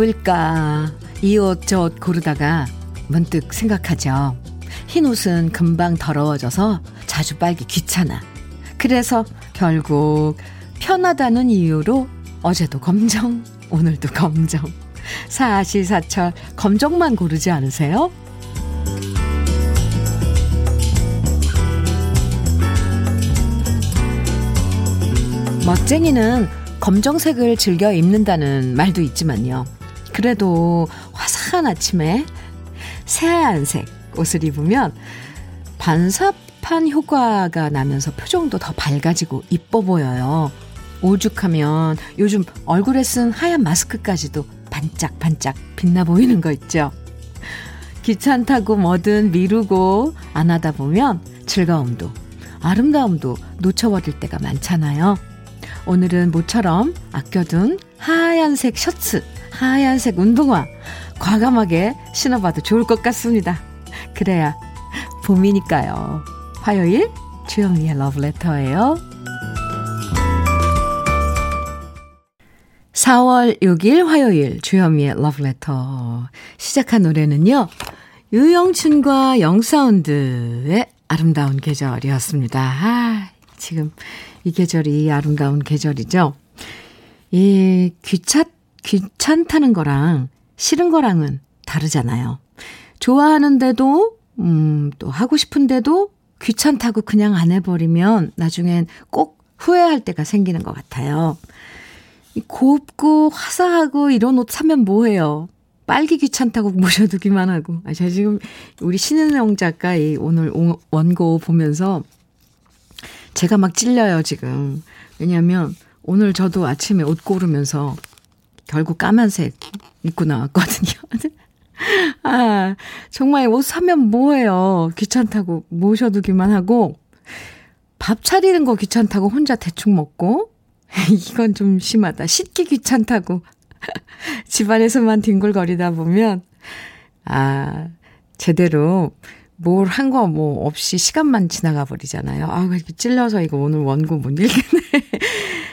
입을까 이 옷 저 옷 고르다가 문득 생각하죠. 흰 옷은 금방 더러워져서 자주 빨기 귀찮아. 그래서 결국 편하다는 이유로 어제도 검정, 오늘도 검정. 사시사철 검정만 고르지 않으세요? 멋쟁이는 검정색을 즐겨 입는다는 말도 있지만요. 그래도 화사한 아침에 새하얀색 옷을 입으면 반사판 효과가 나면서 표정도 더 밝아지고 이뻐 보여요. 오죽하면 요즘 얼굴에 쓴 하얀 마스크까지도 반짝반짝 빛나 보이는 거 있죠. 귀찮다고 뭐든 미루고 안 하다 보면 즐거움도 아름다움도 놓쳐버릴 때가 많잖아요. 오늘은 모처럼 아껴둔 하얀색 셔츠, 하얀색 운동화 과감하게 신어봐도 좋을 것 같습니다. 그래야 봄이니까요. 화요일 주영미의 러브레터예요. 4월 6일 화요일 주현미의 러브레터 시작한 노래는요. 유영춘과 영사운드의 아름다운 계절이었습니다. 아, 지금 이 계절이 아름다운 계절이죠. 이 귀찮, 귀찮다는 거랑 싫은 거랑은 다르잖아요. 좋아하는데도, 음, 또 하고 싶은데도 귀찮다고 그냥 안 해버리면 나중엔 꼭 후회할 때가 생기는 것 같아요. 곱고 화사하고 이런 옷 사면 뭐해요? 빨기 귀찮다고 모셔두기만 하고. 아, 제가 지금 우리 신은영 작가 이 오늘 원고 보면서 제가 막 찔려요, 지금. 왜냐면 오늘 저도 아침에 옷 고르면서 결국 까만색 입고 나왔거든요. 아, 정말 옷 사면 뭐해요? 귀찮다고 모셔두기만 하고, 밥 차리는 거 귀찮다고 혼자 대충 먹고, 이건 좀 심하다. 씻기 귀찮다고 집안에서만 뒹굴거리다 보면, 아, 제대로 뭘 한 거 뭐 없이 시간만 지나가 버리잖아요. 아, 찔러서 이거 오늘 원고 못 읽겠네.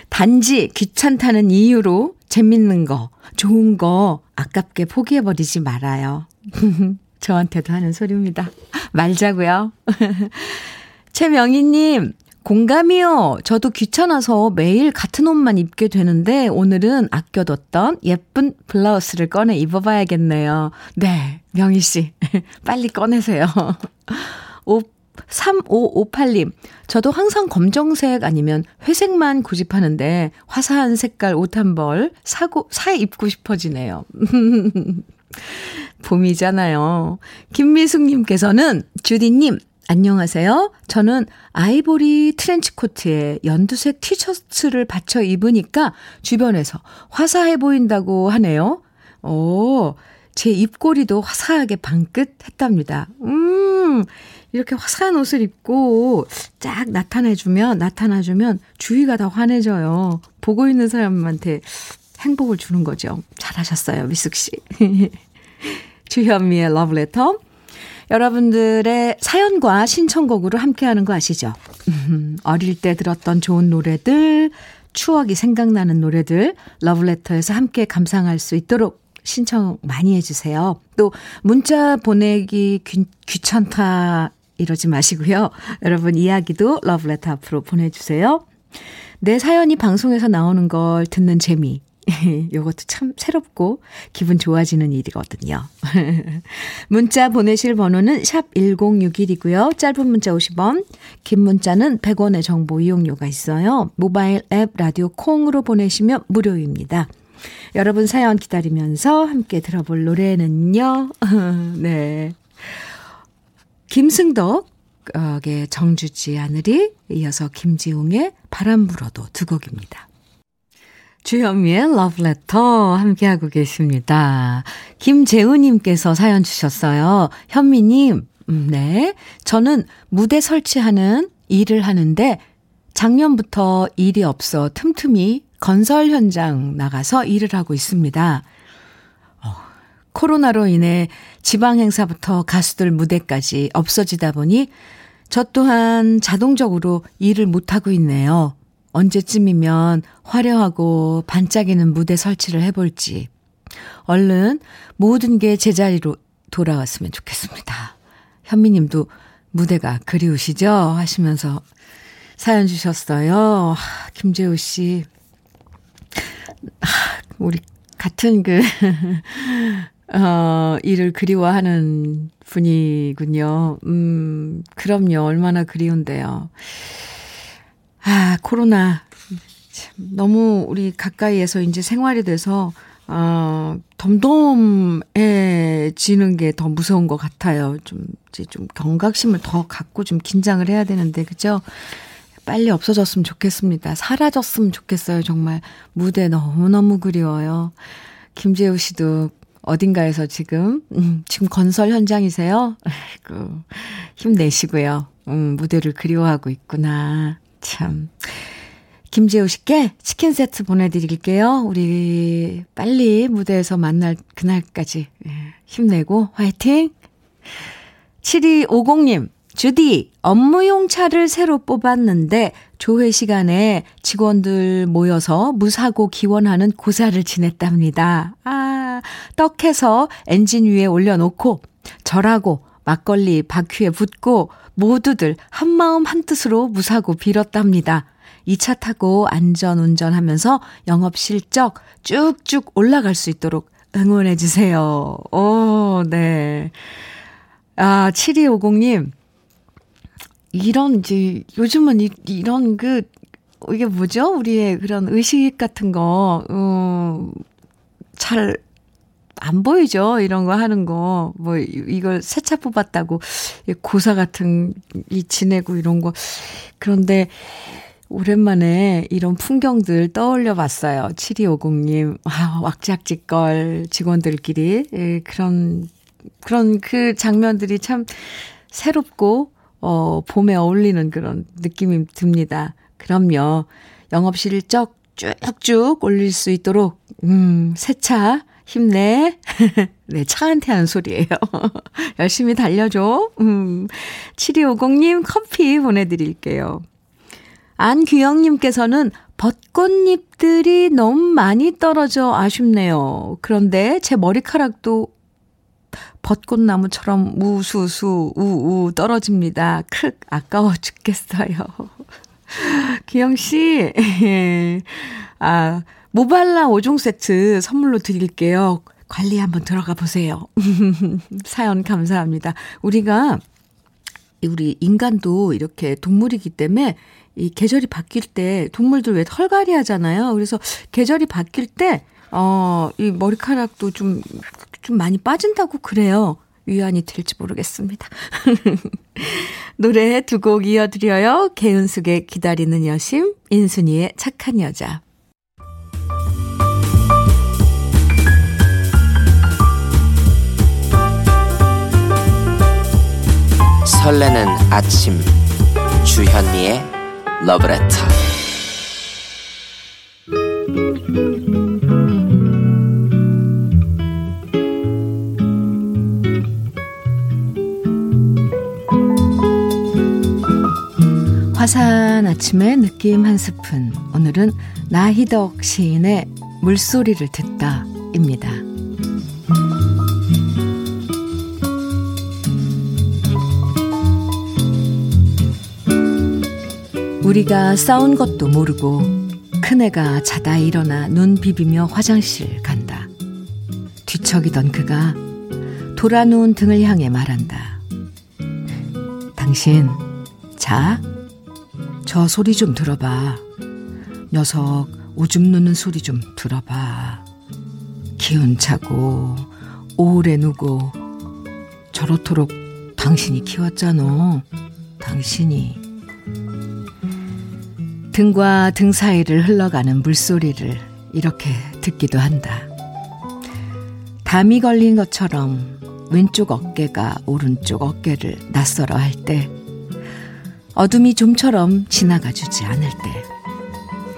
단지 귀찮다는 이유로 재밌는 거, 좋은 거 아깝게 포기해버리지 말아요. 저한테도 하는 소리입니다. 말자고요. 최명희님, 공감이요. 저도 귀찮아서 매일 같은 옷만 입게 되는데 오늘은 아껴뒀던 예쁜 블라우스를 꺼내 입어봐야겠네요. 네, 명희 씨. 빨리 꺼내세요. 3558님, 저도 항상 검정색 아니면 회색만 고집하는데 화사한 색깔 옷 한 벌 사고, 사 입고 싶어지네요. 봄이잖아요. 김미숙님께서는 주디님, 안녕하세요. 저는 아이보리 트렌치코트에 연두색 티셔츠를 받쳐 입으니까 주변에서 화사해 보인다고 하네요. 오, 제 입꼬리도 화사하게 방긋 했답니다. 음, 이렇게 화사한 옷을 입고 쫙 나타내주면, 나타나주면 주위가 다 환해져요. 보고 있는 사람한테 행복을 주는 거죠. 잘하셨어요, 미숙 씨. 주현미의 러브레터. 여러분들의 사연과 신청곡으로 함께하는 거 아시죠? 음, 어릴 때 들었던 좋은 노래들, 추억이 생각나는 노래들, 러브레터에서 함께 감상할 수 있도록 신청 많이 해주세요. 또 문자 보내기 귀, 귀찮다 이러지 마시고요. 여러분 이야기도 러브레터 앞으로 보내주세요. 내 사연이 방송에서 나오는 걸 듣는 재미 요것도 참 새롭고 기분 좋아지는 일이거든요. 문자 보내실 번호는 샵 1061이고요. 짧은 문자 50원, 긴 문자는 100원의 정보 이용료가 있어요. 모바일 앱 라디오 콩으로 보내시면 무료입니다. 여러분 사연 기다리면서 함께 들어볼 노래는요. 네. 김승덕의 정주지 않으리 이어서 김지웅의 바람 불어도 두 곡입니다. 주현미의 러브레터 함께하고 계십니다. 김재우님께서 사연 주셨어요. 현미님, 음, 네. 저는 무대 설치하는 일을 하는데 작년부터 일이 없어 틈틈이 건설 현장 나가서 일을 하고 있습니다. 어, 코로나로 인해 지방 행사부터 가수들 무대까지 없어지다 보니 저 또한 자동적으로 일을 못하고 있네요. 언제쯤이면 화려하고 반짝이는 무대 설치를 해볼지. 얼른 모든 게 제자리로 돌아왔으면 좋겠습니다. 현미님도 무대가 그리우시죠? 하시면서 사연 주셨어요. 김재우 씨. 우리 같은 그, 어, 일을 그리워하는 분이군요. 음, 그럼요. 얼마나 그리운데요. 아, 코로나. 참, 너무 우리 가까이에서 이제 생활이 돼서, 어, 덤덤해지는 게 더 무서운 것 같아요. 좀, 이제 좀 경각심을 더 갖고 좀 긴장을 해야 되는데, 그죠? 빨리 없어졌으면 좋겠습니다. 사라졌으면 좋겠어요. 정말 무대 너무너무 그리워요. 김재우 씨도 어딘가에서 지금, 음, 지금 건설 현장이세요? 아이고, 힘내시고요. 음, 무대를 그리워하고 있구나. 참. 김재우 씨께 치킨 세트 보내드릴게요. 우리 빨리 무대에서 만날 그날까지 예, 힘내고 화이팅! 7250님, 주디, 업무용 차를 새로 뽑았는데 조회 시간에 직원들 모여서 무사고 기원하는 고사를 지냈답니다. 아, 떡해서 엔진 위에 올려놓고 절하고 막걸리 바퀴에 붓고 모두들 한마음 한뜻으로 무사고 빌었답니다. 이차 타고 안전 운전하면서 영업 실적 쭉쭉 올라갈 수 있도록 응원해 주세요. 오, 네. 아, 7250님. 이런, 이제, 요즘은 이, 이런 그, 이게 뭐죠? 우리의 그런 의식 같은 거, 어, 잘, 안 보이죠? 이런 거 하는 거. 뭐, 이걸 새 차 뽑았다고, 고사 같은, 이 지내고 이런 거. 그런데, 오랜만에 이런 풍경들 떠올려 봤어요. 7250님. 아, 왁작지껄 직원들끼리. 예, 그런, 그런 그 장면들이 참 새롭고, 어, 봄에 어울리는 그런 느낌이 듭니다. 그럼요. 영업 실적 쭉쭉 올릴 수 있도록, 음, 새차 힘내. 네, 차한테 하는 소리예요. 열심히 달려줘. 음, 7250님 커피 보내드릴게요. 안규영님께서는 벚꽃잎들이 너무 많이 떨어져 아쉽네요. 그런데 제 머리카락도 벚꽃나무처럼 우수수 우우 떨어집니다. 크 아까워 죽겠어요. 기영 씨, 아 모발라 5종 세트 선물로 드릴게요. 관리 한번 들어가 보세요. 사연 감사합니다. 우리가 우리 인간도 이렇게 동물이기 때문에 이 계절이 바뀔 때 동물들 왜 털갈이 하잖아요. 그래서 계절이 바뀔 때, 어, 이 머리카락도 좀, 좀 많이 빠진다고 그래요. 위안이 될지 모르겠습니다. 노래 두 곡 이어드려요. 개은숙의 기다리는 여심, 인순이의 착한 여자. 설레는 아침 주현미의 러브레터 화사한 아침의 느낌 한 스푼. 오늘은 나희덕 시인의 물소리를 듣다입니다. 우리가 싸운 것도 모르고 큰애가 자다 일어나 눈 비비며 화장실 간다. 뒤척이던 그가 돌아 누운 등을 향해 말한다. 당신, 자? 저 소리 좀 들어봐. 녀석 오줌 누는 소리 좀 들어봐. 기운차고 오래 누고 저렇도록 당신이 키웠잖아. 당신이. 등과 등 사이를 흘러가는 물소리를 이렇게 듣기도 한다. 담이 걸린 것처럼 왼쪽 어깨가 오른쪽 어깨를 낯설어 할 때, 어둠이 좀처럼 지나가 주지 않을 때,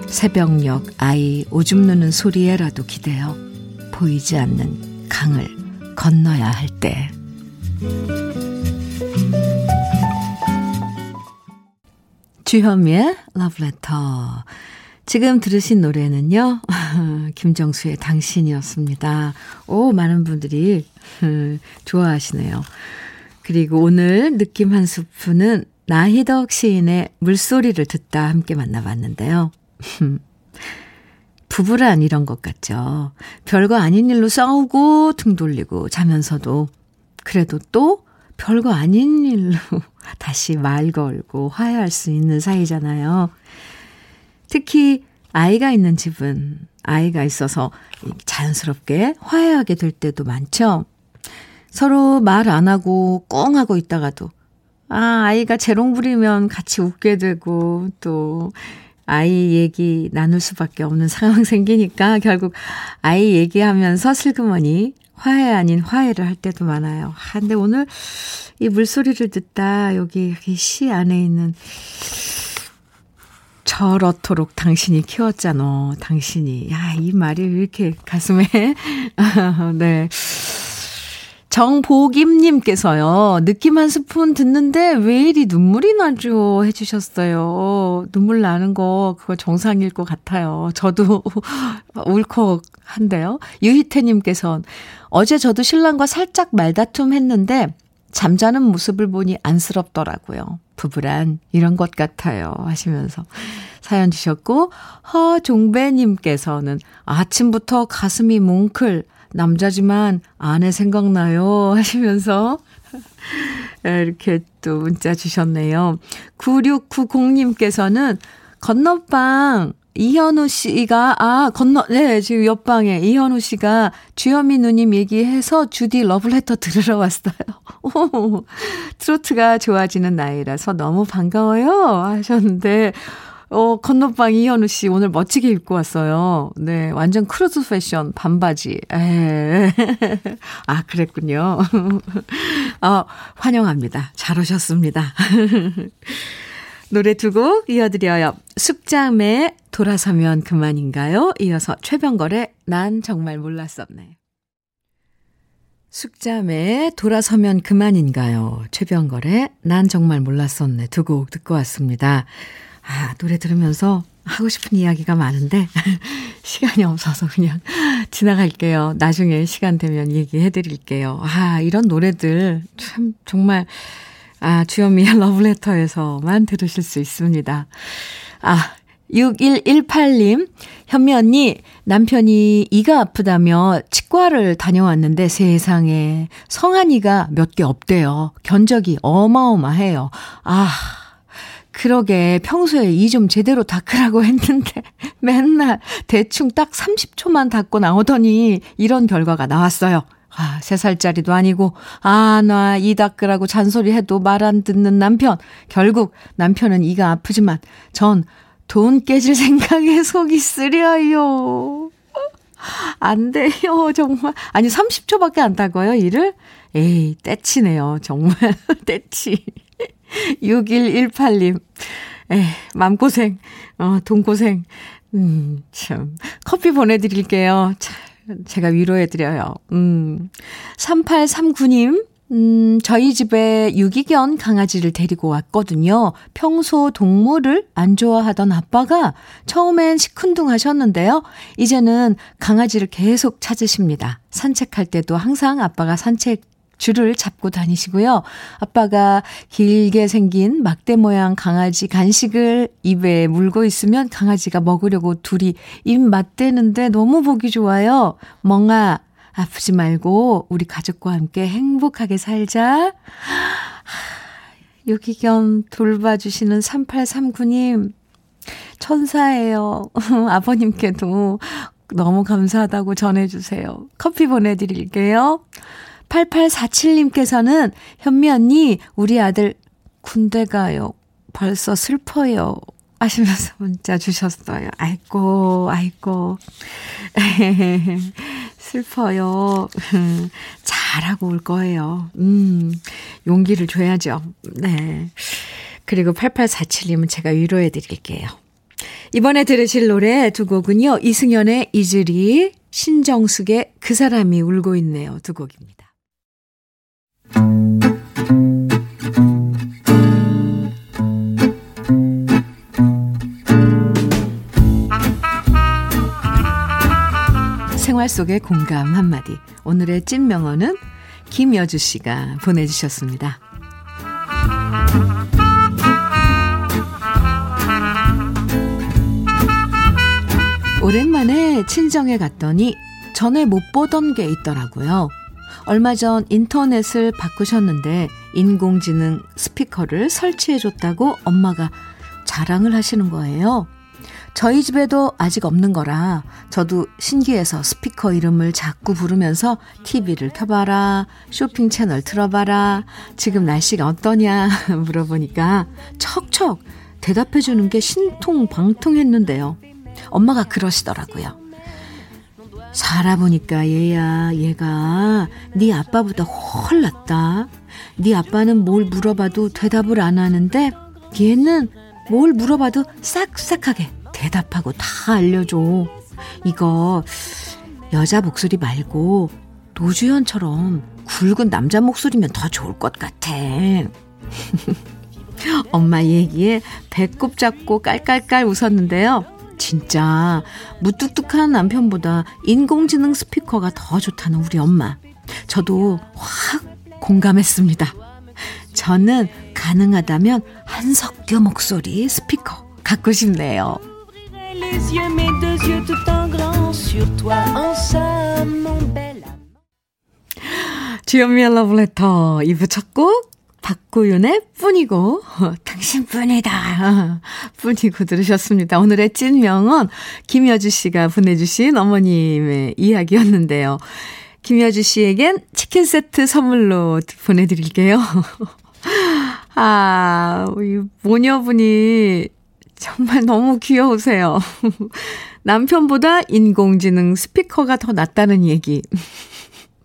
새벽녘 아이 오줌 누는 소리에라도 기대어 보이지 않는 강을 건너야 할 때, 주현미의 러브레터. 지금 들으신 노래는요, 김정수의 당신이었습니다. 오, 많은 분들이 좋아하시네요. 그리고 오늘 느낌 한 스푼은 나희덕 시인의 물소리를 듣다 함께 만나봤는데요. 부부란 이런 것 같죠. 별거 아닌 일로 싸우고 등 돌리고 자면서도 그래도 또 별거 아닌 일로 다시 말 걸고 화해할 수 있는 사이잖아요. 특히 아이가 있는 집은 아이가 있어서 자연스럽게 화해하게 될 때도 많죠. 서로 말 안 하고 꽁 하고 있다가도 아, 아이가 재롱 부리면 같이 웃게 되고 또 아이 얘기 나눌 수밖에 없는 상황 생기니까 결국 아이 얘기하면서 슬그머니 화해 아닌 화해를 할 때도 많아요. 아, 근데 오늘 이 물소리를 듣다 여기, 여기 시 안에 있는 저렇도록 당신이 키웠잖아. 당신이. 야, 이 말이 왜 이렇게 가슴에. 네. 정보김님께서요, 느낌 한 스푼 듣는데 왜 이리 눈물이 나죠? 해주셨어요. 눈물 나는 거, 그거 정상일 것 같아요. 저도 울컥한데요. 유희태님께서는 어제 저도 신랑과 살짝 말다툼 했는데, 잠자는 모습을 보니 안쓰럽더라고요. 부부란 이런 것 같아요. 하시면서 사연 주셨고, 허종배님께서는 아침부터 가슴이 뭉클, 남자지만 아내 생각나요 하시면서 이렇게 또 문자 주셨네요. 9690님께서는 건너방 이현우 씨가, 아, 건너, 네, 지금 옆방에 이현우 씨가 주현미 누님 얘기해서 주디 러블레터 들으러 왔어요. 오, 트로트가 좋아지는 나이라서 너무 반가워요. 하셨는데, 어, 건넌방 이현우 씨 오늘 멋지게 입고 왔어요. 네, 완전 크루즈 패션 반바지. 에. 아, 그랬군요. 어, 환영합니다. 잘 오셨습니다. 노래 두 곡 이어드려요. 숙자매의 돌아서면 그만인가요? 이어서 최병걸의 난 정말 몰랐었네. 숙자매의 돌아서면 그만인가요? 최병걸의 난 정말 몰랐었네. 두 곡 듣고 왔습니다. 아, 노래 들으면서 하고 싶은 이야기가 많은데, 시간이 없어서 그냥 지나갈게요. 나중에 시간 되면 얘기해 드릴게요. 아, 이런 노래들 참, 정말, 아, 주현미의 러브레터에서만 들으실 수 있습니다. 아, 6118님, 현미 언니, 남편이 이가 아프다며 치과를 다녀왔는데 세상에 성한이가 몇 개 없대요. 견적이 어마어마해요. 아, 그러게 평소에 이 좀 제대로 닦으라고 했는데 맨날 대충 딱 30초만 닦고 나오더니 이런 결과가 나왔어요. 아, 3살짜리도 아니고, 아, 나 이 닦으라고 잔소리 해도 말 안 듣는 남편. 결국 남편은 이가 아프지만 전 돈 깨질 생각에 속이 쓰려요. 안 돼요, 정말. 아니, 30초밖에 안 닦아요, 일을? 에이, 떼치네요, 정말. 떼치. 6118님. 에, 맘고생, 어, 돈고생. 음, 참. 커피 보내드릴게요. 참, 제가 위로해드려요. 음. 3839님. 음, 저희 집에 유기견 강아지를 데리고 왔거든요. 평소 동물을 안 좋아하던 아빠가 처음엔 시큰둥 하셨는데요. 이제는 강아지를 계속 찾으십니다. 산책할 때도 항상 아빠가 산책 줄을 잡고 다니시고요. 아빠가 길게 생긴 막대 모양 강아지 간식을 입에 물고 있으면 강아지가 먹으려고 둘이 입 맞대는데 너무 보기 좋아요. 멍아, 아프지 말고 우리 가족과 함께 행복하게 살자. 유기견 돌봐주시는 3839님, 천사예요. 아버님께도 너무 감사하다고 전해주세요. 커피 보내드릴게요. 8847님께서는 현미 언니, 우리 아들 군대 가요. 벌써 슬퍼요. 하시면서 문자 주셨어요. 아이고, 아이고. 슬퍼요. 잘하고 올 거예요. 음, 용기를 줘야죠. 네. 그리고 8847님은 제가 위로해 드릴게요. 이번에 들으실 노래 두 곡은요. 이승연의 이즈리, 신정숙의 그 사람이 울고 있네요. 두 곡입니다. 생활 속의 공감 한마디. 오늘의 찐 명언은 김여주 씨가 보내주셨습니다. 오랜만에 친정에 갔더니 전에 못 보던 게 있더라고요. 얼마 전 인터넷을 바꾸셨는데 인공지능 스피커를 설치해줬다고 엄마가 자랑을 하시는 거예요. 저희 집에도 아직 없는 거라 저도 신기해서 스피커 이름을 자꾸 부르면서 TV를 켜봐라, 쇼핑 채널 틀어봐라, 지금 날씨가 어떠냐 물어보니까 척척 대답해주는 게 신통방통했는데요. 엄마가 그러시더라고요. 살아보니까 얘야 얘가 네 아빠보다 훨 낫다. 네 아빠는 뭘 물어봐도 대답을 안 하는데 얘는 뭘 물어봐도 싹싹하게 대답하고 다 알려줘. 이거 여자 목소리 말고 노주현처럼 굵은 남자 목소리면 더 좋을 것 같아. 엄마 얘기에 배꼽 잡고 깔깔깔 웃었는데요. 진짜 무뚝뚝한 남편보다 인공지능 스피커가 더 좋다는 우리 엄마. 저도 확 공감했습니다. 저는 가능하다면 한석규 목소리 스피커 갖고 싶네요. 주현미의 러브레터 2부 첫 곡 박구윤의 뿐이고 당신 뿐이다 뿐이고 들으셨습니다. 오늘의 찐 명언 김여주 씨가 보내주신 어머님의 이야기였는데요. 김여주 씨에겐 치킨 세트 선물로 보내드릴게요. 아, 이 모녀분이 정말 너무 귀여우세요. 남편보다 인공지능 스피커가 더 낫다는 얘기.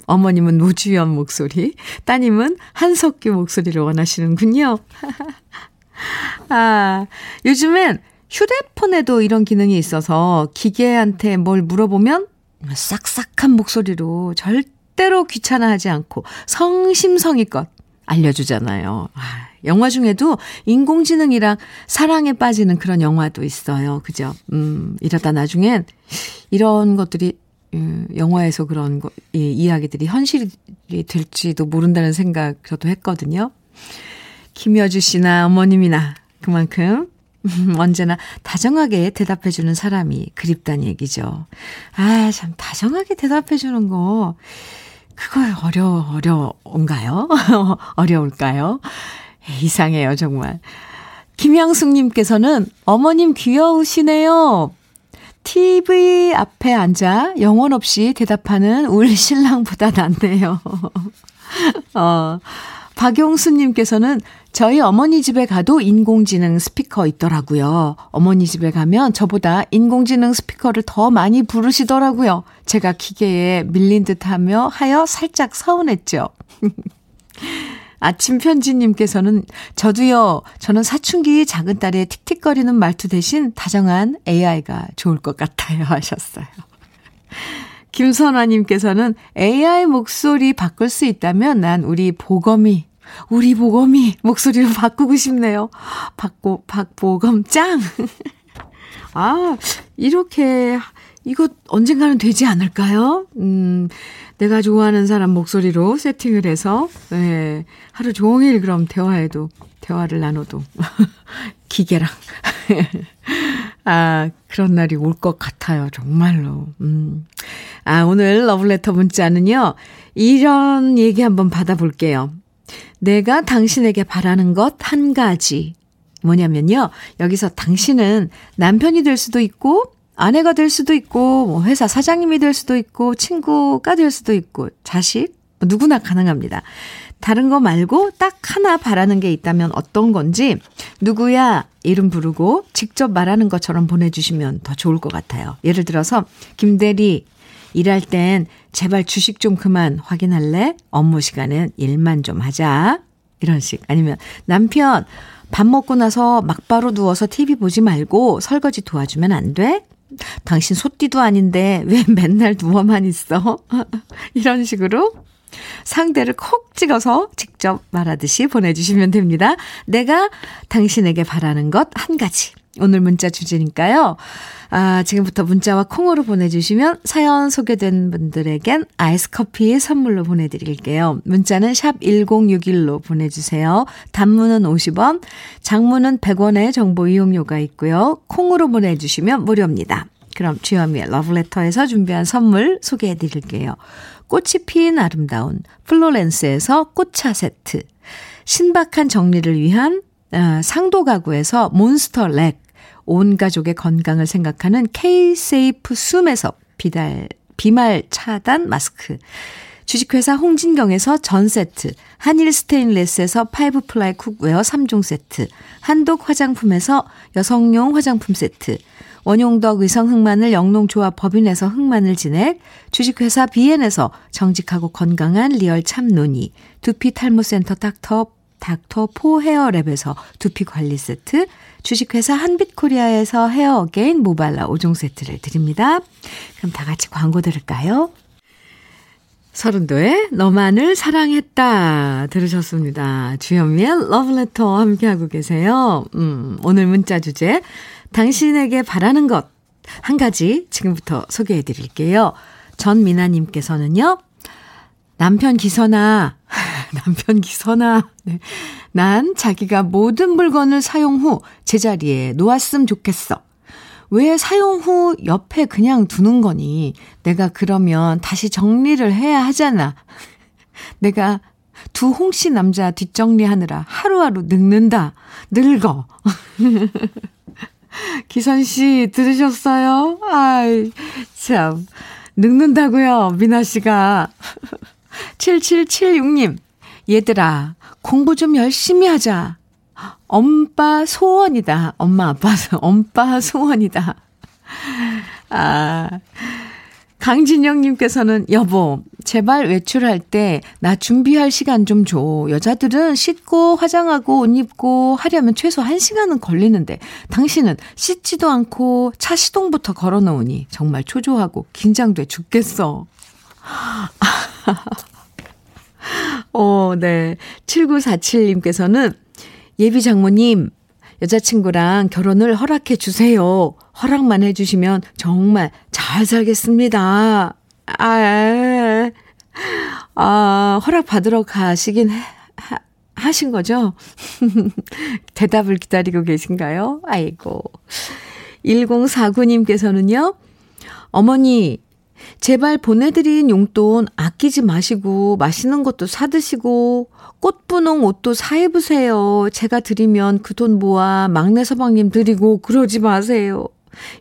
어머님은 노주현 목소리, 따님은 한석규 목소리를 원하시는군요. 아, 요즘엔 휴대폰에도 이런 기능이 있어서 기계한테 뭘 물어보면 싹싹한 목소리로 절대로 귀찮아하지 않고 성심성의껏 알려주잖아요. 아, 영화 중에도 인공지능이랑 사랑에 빠지는 그런 영화도 있어요. 그죠? 음, 이러다 나중엔 이런 것들이 음, 영화에서 그런 거, 이 이야기들이 현실이 될지도 모른다는 생각 저도 했거든요. 김여주 씨나 어머님이나 그만큼 언제나 다정하게 대답해주는 사람이 그립단 얘기죠. 아, 참, 다정하게 대답해주는 거, 그걸 어려, 어려운가요? 어려울까요? 이상해요, 정말. 김양숙님께서는 어머님 귀여우시네요. TV 앞에 앉아 영혼 없이 대답하는 우리 신랑보다 낫네요. 어, 박용수님께서는 저희 어머니 집에 가도 인공지능 스피커 있더라고요. 어머니 집에 가면 저보다 인공지능 스피커를 더 많이 부르시더라고요. 제가 기계에 밀린 듯 하며 하여 살짝 서운했죠. 아침 편지님께서는 저도요, 저는 사춘기 작은 딸의 틱틱거리는 말투 대신 다정한 AI가 좋을 것 같아요 하셨어요. 김선화님께서는 AI 목소리 바꿀 수 있다면 난 우리 보검이, 우리 보검이 목소리로 바꾸고 싶네요. 박보, 박보검 짱! 아, 이렇게, 이거 언젠가는 되지 않을까요? 음, 내가 좋아하는 사람 목소리로 세팅을 해서, 네, 하루 종일 그럼 대화해도, 대화를 나눠도, 기계랑. 아, 그런 날이 올 것 같아요. 정말로. 음. 아, 오늘 러블레터 문자는요, 이런 얘기 한번 받아볼게요. 내가 당신에게 바라는 것 한 가지. 뭐냐면요, 여기서 당신은 남편이 될 수도 있고, 아내가 될 수도 있고, 뭐 회사 사장님이 될 수도 있고, 친구가 될 수도 있고, 자식, 뭐 누구나 가능합니다. 다른 거 말고 딱 하나 바라는 게 있다면 어떤 건지, 누구야, 이름 부르고 직접 말하는 것처럼 보내주시면 더 좋을 것 같아요. 예를 들어서, 김대리, 일할 땐 제발 주식 좀 그만 확인할래? 업무 시간엔 일만 좀 하자. 이런 식. 아니면 남편, 밥 먹고 나서 막바로 누워서 TV 보지 말고 설거지 도와주면 안 돼? 당신 소띠도 아닌데 왜 맨날 누워만 있어? 이런 식으로 상대를 콕 찍어서 직접 말하듯이 보내주시면 됩니다. 내가 당신에게 바라는 것 한 가지. 오늘 문자 주제니까요. 아, 지금부터 문자와 콩으로 보내주시면 사연 소개된 분들에겐 아이스 커피 선물로 보내드릴게요. 문자는 샵 1061로 보내주세요. 단문은 50원, 장문은 100원의 정보 이용료가 있고요. 콩으로 보내주시면 무료입니다. 그럼 주현미의 러브레터에서 준비한 선물 소개해 드릴게요. 꽃이 핀 아름다운 플로렌스에서 꽃차 세트. 신박한 정리를 위한 어, 상도 가구에서 몬스터 렉. 온 가족의 건강을 생각하는 K-세이프 숨에서 비달, 비말 차단 마스크. 주식회사 홍진경에서 전 세트, 한일 스테인레스에서 five ply cookware 3종 세트, 한독 화장품에서 여성용 화장품 세트, 원용덕 의성 흑마늘 영농조합 법인에서 흑마늘 진액, 주식회사 비엔에서 정직하고 건강한 real 참노니, 두피 탈모센터 닥터, 닥터 포 헤어랩에서 두피 관리 세트, 주식회사 한빛코리아에서 헤어 어게인 모발라 5종 세트를 드립니다. 그럼 다 같이 광고 들을까요? 설운도의 너만을 사랑했다 들으셨습니다. 주현미의 러브레터 함께하고 계세요. 음, 오늘 문자 주제 당신에게 바라는 것 한 가지 지금부터 소개해 드릴게요. 전미나님께서는요. 남편 기선아, 남편 기선아, 네. 난 자기가 모든 물건을 사용 후 제자리에 놓았으면 좋겠어. 왜 사용 후 옆에 그냥 두는 거니? 내가 그러면 다시 정리를 해야 하잖아. 내가 두 홍씨 남자 뒷정리하느라 하루하루 늙는다. 늙어. 기선 씨 들으셨어요? 아이, 참. 늙는다고요, 미나 씨가. 7776님. 얘들아, 공부 좀 열심히 하자. 엄빠 소원이다. 엄마, 아빠, 엄빠 소원이다. 아, 강진영님께서는 여보, 제발 외출할 때 나 준비할 시간 좀 줘. 여자들은 씻고 화장하고 옷 입고 하려면 최소 1시간은 걸리는데 당신은 씻지도 않고 차 시동부터 걸어 놓으니 정말 초조하고 긴장돼 죽겠어. 어, 네. 7947님께서는 예비 장모님, 여자친구랑 결혼을 허락해 주세요. 허락만 해주시면 정말 잘 살겠습니다. 아, 아, 허락 받으러 가시긴 하, 하신 거죠? 대답을 기다리고 계신가요? 아이고. 1049님께서는요, 어머니, 제발 보내드린 용돈 아끼지 마시고, 맛있는 것도 사드시고, 꽃분홍 옷도 사입으세요. 제가 드리면 그 돈 모아 막내 서방님 드리고 그러지 마세요.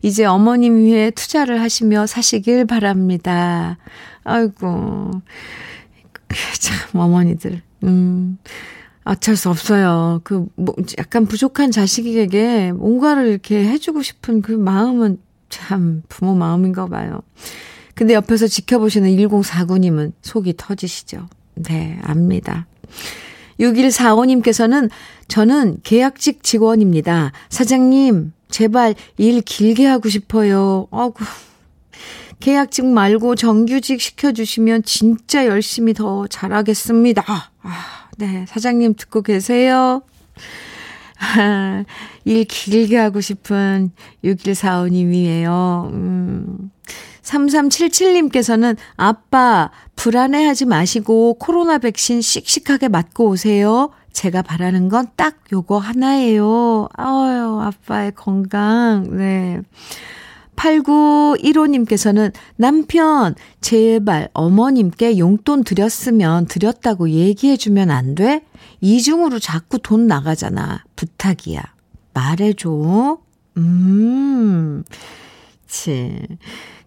이제 어머님 위해 투자를 하시며 사시길 바랍니다. 아이고. 참, 어머니들. 음. 어쩔 수 없어요. 그, 뭐, 약간 부족한 자식에게 뭔가를 이렇게 해주고 싶은 그 마음은 참 부모 마음인가 봐요. 근데 옆에서 지켜보시는 1049님은 속이 터지시죠. 네, 압니다. 6145님께서는 저는 계약직 직원입니다. 사장님, 제발 일 길게 하고 싶어요. 아구. 계약직 말고 정규직 시켜주시면 진짜 열심히 더 잘하겠습니다. 아, 네. 사장님 듣고 계세요? 아, 일 길게 하고 싶은 6145님이에요. 음. 3377님께서는 아빠 불안해하지 마시고 코로나 백신 씩씩하게 맞고 오세요. 제가 바라는 건 딱 요거 하나예요. 아유, 아빠의 건강. 네. 8915님께서는 남편, 제발 어머님께 용돈 드렸으면 드렸다고 얘기해주면 안 돼? 이중으로 자꾸 돈 나가잖아. 부탁이야. 말해줘. 음, 치.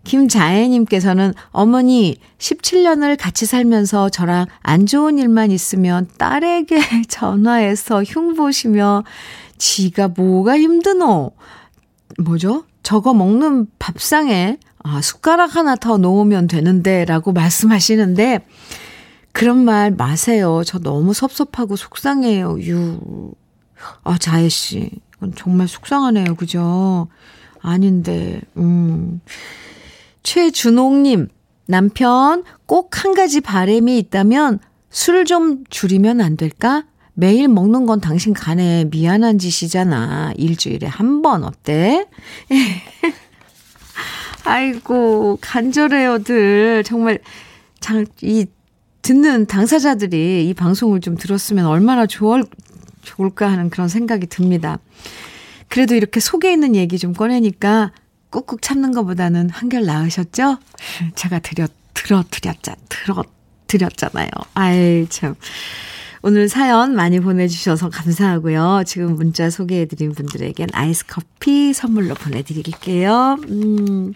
김자애님께서는 어머니 17년을 같이 살면서 저랑 안 좋은 일만 있으면 딸에게 전화해서 흉보시며 지가 뭐가 힘드노? 뭐죠? 저거 먹는 밥상에 아, 숟가락 하나 더 놓으면 되는데 라고 말씀하시는데 그런 말 마세요. 저 너무 섭섭하고 속상해요. 유. 아, 자애 씨. 정말 속상하네요. 그죠? 아닌데, 음. 최준옥님, 남편 꼭 한 가지 바램이 있다면 술 좀 줄이면 안 될까? 매일 먹는 건 당신 간에 미안한 짓이잖아. 일주일에 한 번 어때? 아이고, 간절해요들. 정말, 장, 이, 듣는 당사자들이 이 방송을 좀 들었으면 얼마나 좋을, 좋을까 하는 그런 생각이 듭니다. 그래도 이렇게 속에 있는 얘기 좀 꺼내니까 꾹꾹 참는 것보다는 한결 나으셨죠? 제가 드려, 들어, 드렸자, 들어, 드렸잖아요. 아이, 참. 오늘 사연 많이 보내주셔서 감사하고요. 지금 문자 소개해드린 분들에겐 아이스 커피 선물로 보내드릴게요. 음,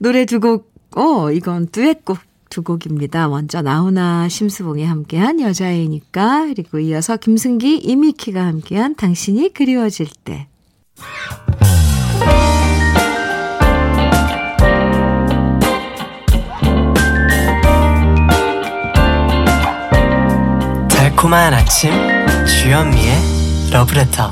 노래 두 곡, 어, 이건 듀엣곡 두 곡입니다. 먼저 나훈아 심수봉이 함께한 여자애니까 그리고 이어서 김승기 이미키가 함께한 당신이 그리워질 때 달콤한 아침 주현미의 러브레터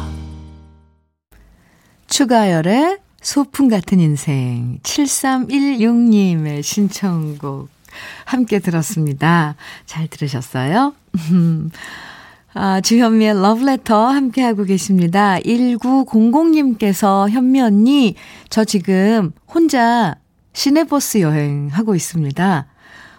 추가열의 소풍 같은 인생 7316님의 신청곡 함께 들었습니다. 잘 들으셨어요? 아, 주현미의 러브레터 함께하고 계십니다. 1900님께서 현미 언니, 저 지금 혼자 시내버스 여행하고 있습니다.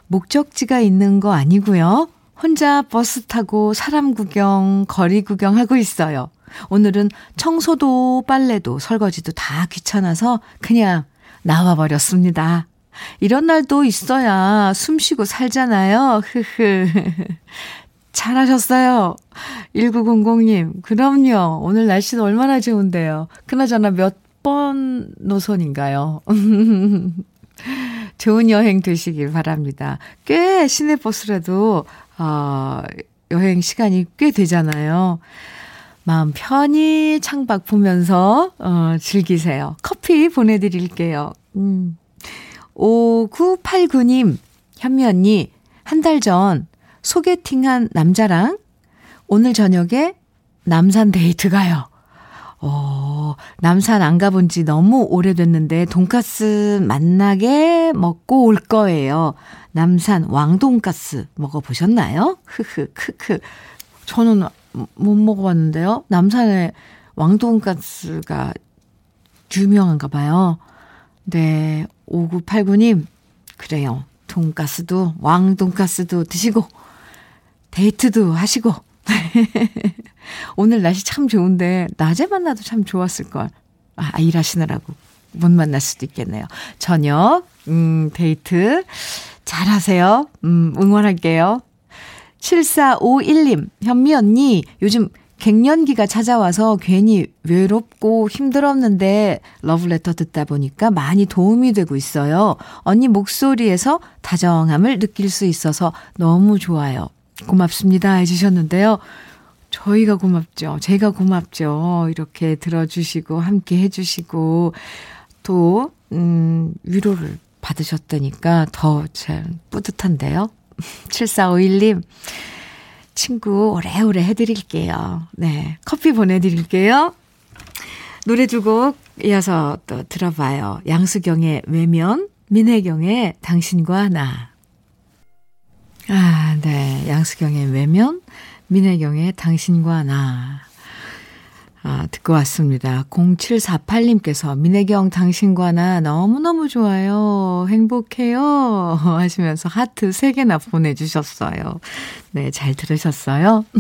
목적지가 있는 거 아니고요. 혼자 버스 타고 사람 구경, 거리 구경하고 있어요. 오늘은 청소도 빨래도 설거지도 다 귀찮아서 그냥 나와버렸습니다. 이런 날도 있어야 숨 쉬고 살잖아요. 흐흐. 잘하셨어요. 1900님. 그럼요. 오늘 날씨는 얼마나 좋은데요. 그나저나 몇 번 노선인가요? 좋은 여행 되시길 바랍니다. 꽤 시내버스라도, 어, 여행 시간이 꽤 되잖아요. 마음 편히 창밖 보면서, 어, 즐기세요. 커피 보내드릴게요. 음. 5989님, 현미 언니, 한 달 전 소개팅한 남자랑 오늘 저녁에 남산 데이트 가요. 어, 남산 안 가본 지 너무 오래됐는데 돈가스 만나게 먹고 올 거예요. 남산 왕돈가스 먹어보셨나요? 흐흐, 크크. 저는 못 먹어봤는데요. 남산에 왕돈가스가 유명한가 봐요. 네, 5989님, 그래요. 돈가스도, 왕돈가스도 드시고, 데이트도 하시고. 오늘 날씨 참 좋은데, 낮에 만나도 참 좋았을 걸. 아, 일하시느라고 못 만날 수도 있겠네요. 저녁, 음, 데이트 잘 하세요. 음, 응원할게요. 7451님, 현미 언니, 요즘 갱년기가 찾아와서 괜히 외롭고 힘들었는데 러브레터 듣다 보니까 많이 도움이 되고 있어요. 언니 목소리에서 다정함을 느낄 수 있어서 너무 좋아요. 고맙습니다 해주셨는데요. 저희가 고맙죠. 제가 고맙죠. 이렇게 들어주시고 함께 해주시고 또 음, 위로를 받으셨다니까 더 참 뿌듯한데요. 7451님 친구 오래오래 해드릴게요. 네. 커피 보내드릴게요. 노래 두 곡 이어서 또 들어봐요. 양수경의 외면, 민혜경의 당신과 나. 아, 네. 양수경의 외면, 민혜경의 당신과 나. 아, 듣고 왔습니다. 0748님께서 민혜경 당신과 나 너무너무 좋아요. 행복해요. 하시면서 하트 3개나 보내주셨어요. 네, 잘 들으셨어요?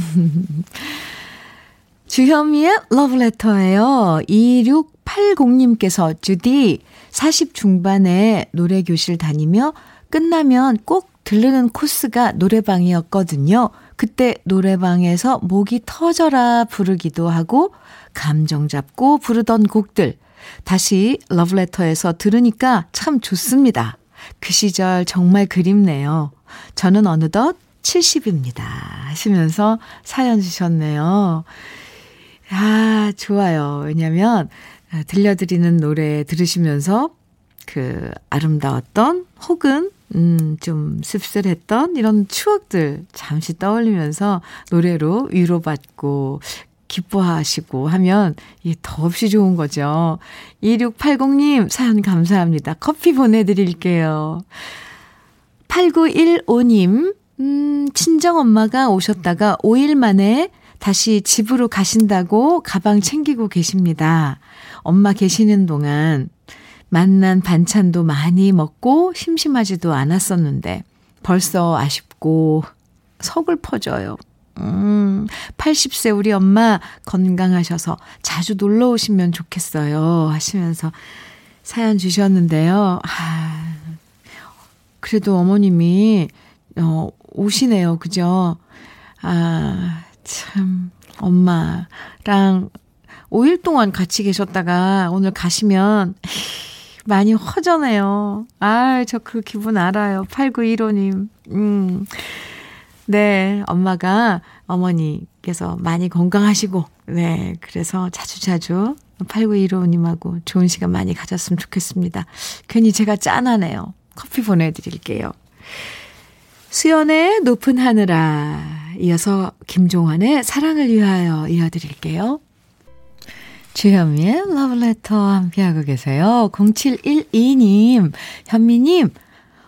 주현미의 러브레터예요. 2680님께서 주디 40 중반에 노래교실 다니며 끝나면 꼭 들르는 코스가 노래방이었거든요. 그때 노래방에서 목이 터져라 부르기도 하고 감정 잡고 부르던 곡들 다시 러브레터에서 들으니까 참 좋습니다. 그 시절 정말 그립네요. 저는 어느덧 70입니다. 하시면서 사연 주셨네요. 아, 좋아요. 왜냐면 들려드리는 노래 들으시면서 그 아름다웠던 혹은 음, 좀 씁쓸했던 이런 추억들 잠시 떠올리면서 노래로 위로받고 기뻐하시고 하면 이게 더없이 좋은 거죠. 2680님 사연 감사합니다. 커피 보내드릴게요. 8915님, 음, 친정엄마가 오셨다가 5일 만에 다시 집으로 가신다고 가방 챙기고 계십니다. 엄마 계시는 동안 만난 반찬도 많이 먹고 심심하지도 않았었는데 벌써 아쉽고 서글퍼져요. 음, 80세 우리 엄마 건강하셔서 자주 놀러 오시면 좋겠어요. 하시면서 사연 주셨는데요. 아, 그래도 어머님이, 어, 오시네요. 그죠? 아, 참, 엄마랑 5일 동안 같이 계셨다가 오늘 가시면 많이 허전해요. 아, 저 그 기분 알아요. 8915님. 음. 네, 엄마가 어머니께서 많이 건강하시고, 네, 그래서 자주자주 8915님하고 좋은 시간 많이 가졌으면 좋겠습니다. 괜히 제가 짠하네요. 커피 보내드릴게요. 수연의 높은 하늘아. 이어서 김종환의 사랑을 위하여 이어드릴게요. 주현미의 러브레터 함께하고 계세요. 0712님, 현미님,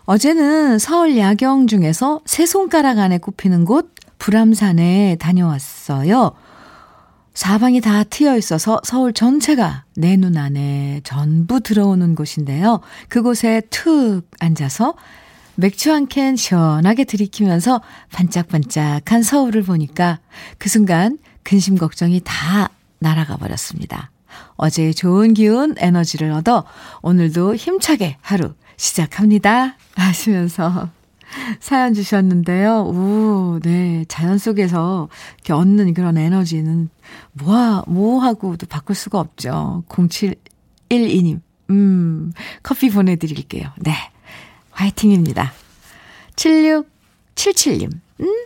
어제는 서울 야경 중에서 세 손가락 안에 꼽히는 곳 불암산에 다녀왔어요. 사방이 다 트여 있어서 서울 전체가 내 눈 안에 전부 들어오는 곳인데요. 그곳에 툭 앉아서 맥주 한 캔 시원하게 들이키면서 반짝반짝한 서울을 보니까 그 순간 근심 걱정이 다 날아가 버렸습니다. 어제의 좋은 기운, 에너지를 얻어 오늘도 힘차게 하루 시작합니다. 하시면서 사연 주셨는데요. 우, 네. 자연 속에서 이렇게 얻는 그런 에너지는 뭐하, 뭐하고도 바꿀 수가 없죠. 0712님. 음, 커피 보내드릴게요. 네. 화이팅입니다. 7677님. 음,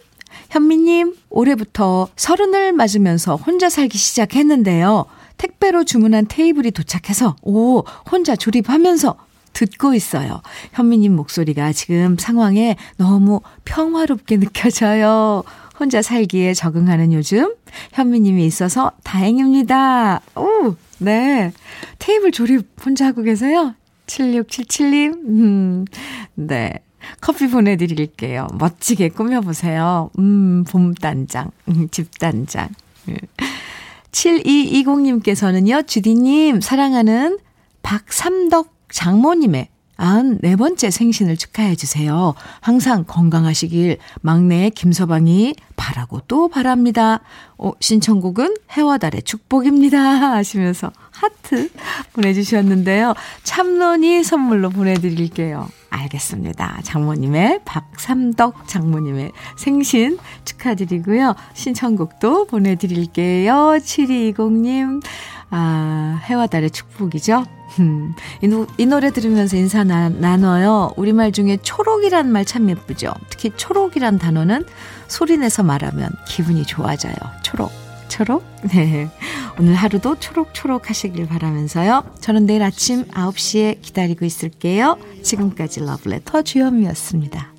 현미님, 올해부터 서른을 맞으면서 혼자 살기 시작했는데요. 택배로 주문한 테이블이 도착해서, 오, 혼자 조립하면서 듣고 있어요. 현미님 목소리가 지금 상황에 너무 평화롭게 느껴져요. 혼자 살기에 적응하는 요즘 현미님이 있어서 다행입니다. 오, 네. 테이블 조립 혼자 하고 계세요? 7677님, 음, 네. 커피 보내드릴게요. 멋지게 꾸며보세요. 음, 봄단장, 음, 집단장. 7220님께서는요, 주디님, 사랑하는 박삼덕 장모님의 94번째 생신을 축하해 주세요. 항상 건강하시길 막내 김서방이 바라고 또 바랍니다. 어, 신청곡은 해와 달의 축복입니다. 하시면서 하트 보내주셨는데요. 참론이 선물로 보내드릴게요. 알겠습니다. 장모님의 박삼덕 장모님의 생신 축하드리고요. 신청곡도 보내드릴게요. 7220님. 아, 해와 달의 축복이죠. 음, 이, 노, 이 노래 들으면서 인사 나, 나눠요. 우리말 중에 초록이란 말 참 예쁘죠. 특히 초록이란 단어는 소리내서 말하면 기분이 좋아져요. 초록, 초록. 네. 오늘 하루도 초록초록 하시길 바라면서요. 저는 내일 아침 9시에 기다리고 있을게요. 지금까지 러브레터 주현미였습니다.